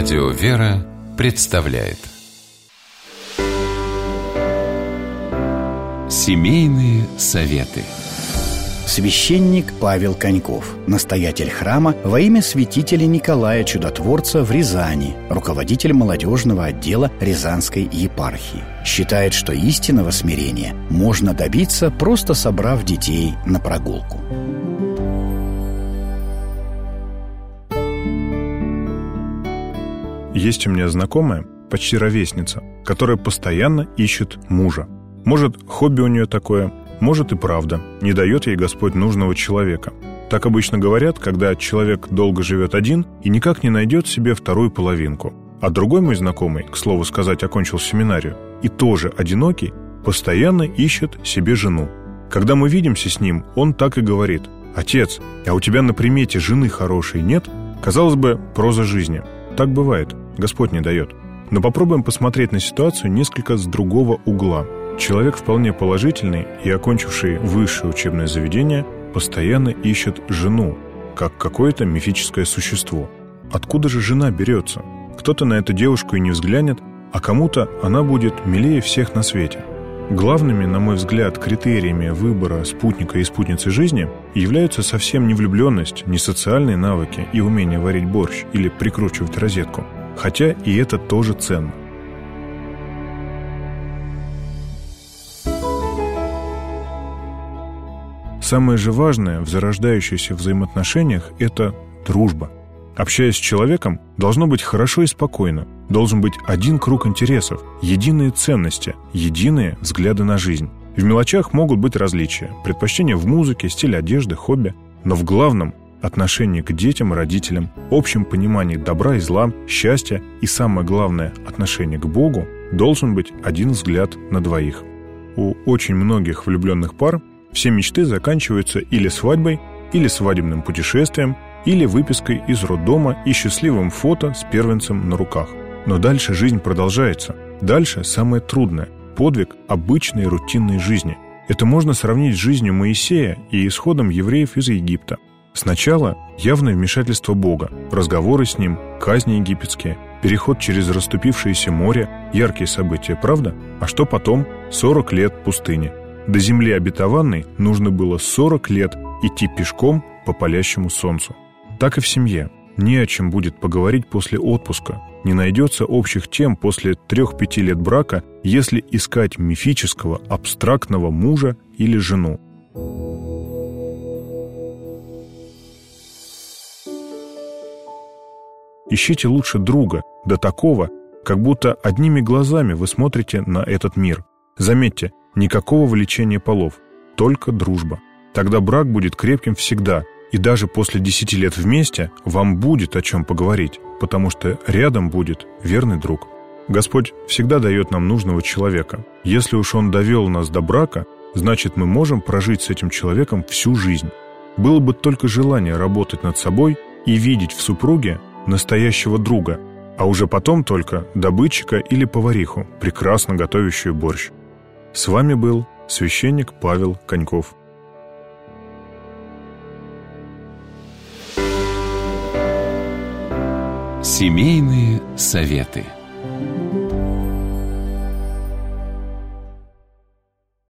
Радио «Вера» представляет Семейные советы Священник Павел Коньков, настоятель храма во имя святителя Николая Чудотворца в Рязани, руководитель молодежного отдела Рязанской епархии. Считает, что истинного смирения можно добиться, просто собрав детей на прогулку. Есть у меня знакомая, почти ровесница, которая постоянно ищет мужа. Может, хобби у нее такое, может и правда, не дает ей Господь нужного человека. Так обычно говорят, когда человек долго живет один и никак не найдет себе вторую половинку. А другой мой знакомый, к слову сказать, окончил семинарию, и тоже одинокий, постоянно ищет себе жену. Когда мы видимся с ним, он так и говорит. «Отец, а у тебя на примете жены хорошей нет?» Казалось бы, проза жизни. Так бывает, Господь не дает. Но попробуем посмотреть на ситуацию несколько с другого угла – Человек вполне положительный и окончивший высшее учебное заведение постоянно ищет жену, как какое-то мифическое существо. Откуда же жена берется? Кто-то на эту девушку и не взглянет, а кому-то она будет милее всех на свете. Главными, на мой взгляд, критериями выбора спутника и спутницы жизни являются совсем не влюбленность, не социальные навыки и умение варить борщ или прикручивать розетку. Хотя и это тоже ценно. Самое же важное в зарождающихся взаимоотношениях – это дружба. Общаясь с человеком, должно быть хорошо и спокойно. Должен быть один круг интересов, единые ценности, единые взгляды на жизнь. В мелочах могут быть различия, предпочтения в музыке, стиль одежды, хобби. Но в главном – отношение к детям и родителям, общем понимании добра и зла, счастья и, самое главное, отношение к Богу должен быть один взгляд на двоих. У очень многих влюбленных пар все мечты заканчиваются или свадьбой, или свадебным путешествием, или выпиской из роддома и счастливым фото с первенцем на руках. Но дальше жизнь продолжается. Дальше самое трудное – подвиг обычной рутинной жизни. Это можно сравнить с жизнью Моисея и исходом евреев из Египта. Сначала явное вмешательство Бога, разговоры с Ним, казни египетские, переход через расступившееся море, яркие события, правда? А что потом? 40 лет пустыни – до земли обетованной нужно было 40 лет идти пешком по палящему солнцу. Так и в семье. Не о чем будет поговорить после отпуска. Не найдется общих тем после трех-пяти лет брака, если искать мифического, абстрактного мужа или жену. Ищите лучше друга, до такого, как будто одними глазами вы смотрите на этот мир. Заметьте, Никакого влечения полов, только дружба. Тогда брак будет крепким всегда, и даже после десяти лет вместе вам будет о чем поговорить, потому что рядом будет верный друг. Господь всегда дает нам нужного человека. Если уж Он довел нас до брака, значит мы можем прожить с этим человеком всю жизнь. Было бы только желание работать над собой и видеть в супруге настоящего друга, а уже потом только добытчика или повариху, прекрасно готовящую борщ. С вами был священник Павел Коньков. Семейные советы.